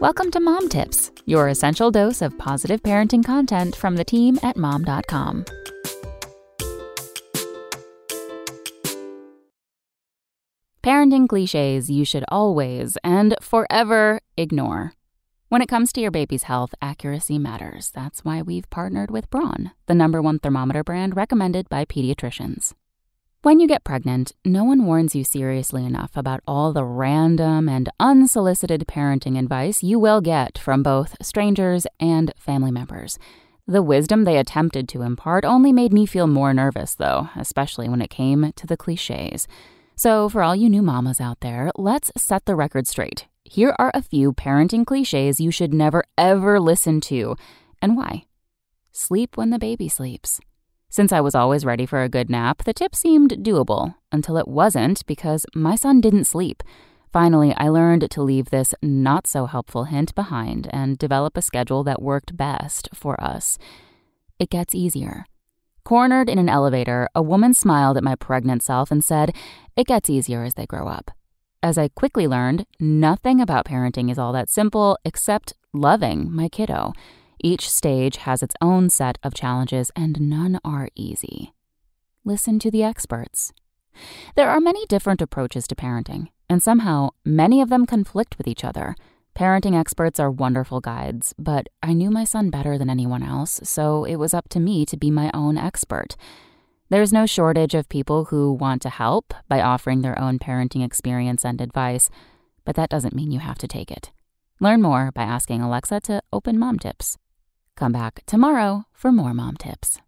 Welcome to Mom Tips, your essential dose of positive parenting content from the team at mom.com. Parenting cliches you should always and forever ignore. When it comes to your baby's health, accuracy matters. That's why we've partnered with Braun, the number one thermometer brand recommended by pediatricians. When you get pregnant, no one warns you seriously enough about all the random and unsolicited parenting advice you will get from both strangers and family members. The wisdom they attempted to impart only made me feel more nervous, though, especially when it came to the cliches. So, for all you new mamas out there, let's set the record straight. Here are a few parenting cliches you should never ever listen to, and why. Sleep when the baby sleeps. Since I was always ready for a good nap, the tip seemed doable until it wasn't because my son didn't sleep. Finally, I learned to leave this not so helpful hint behind and develop a schedule that worked best for us. It gets easier. Cornered in an elevator, a woman smiled at my pregnant self and said, It gets easier as they grow up. As I quickly learned, nothing about parenting is all that simple except loving my kiddo. Each stage has its own set of challenges, and none are easy. Listen to the experts. There are many different approaches to parenting, and somehow many of them conflict with each other. Parenting experts are wonderful guides, but I knew my son better than anyone else, so it was up to me to be my own expert. There's no shortage of people who want to help by offering their own parenting experience and advice, but that doesn't mean you have to take it. Learn more by asking Alexa to open mom tips. Come back tomorrow for more mom tips.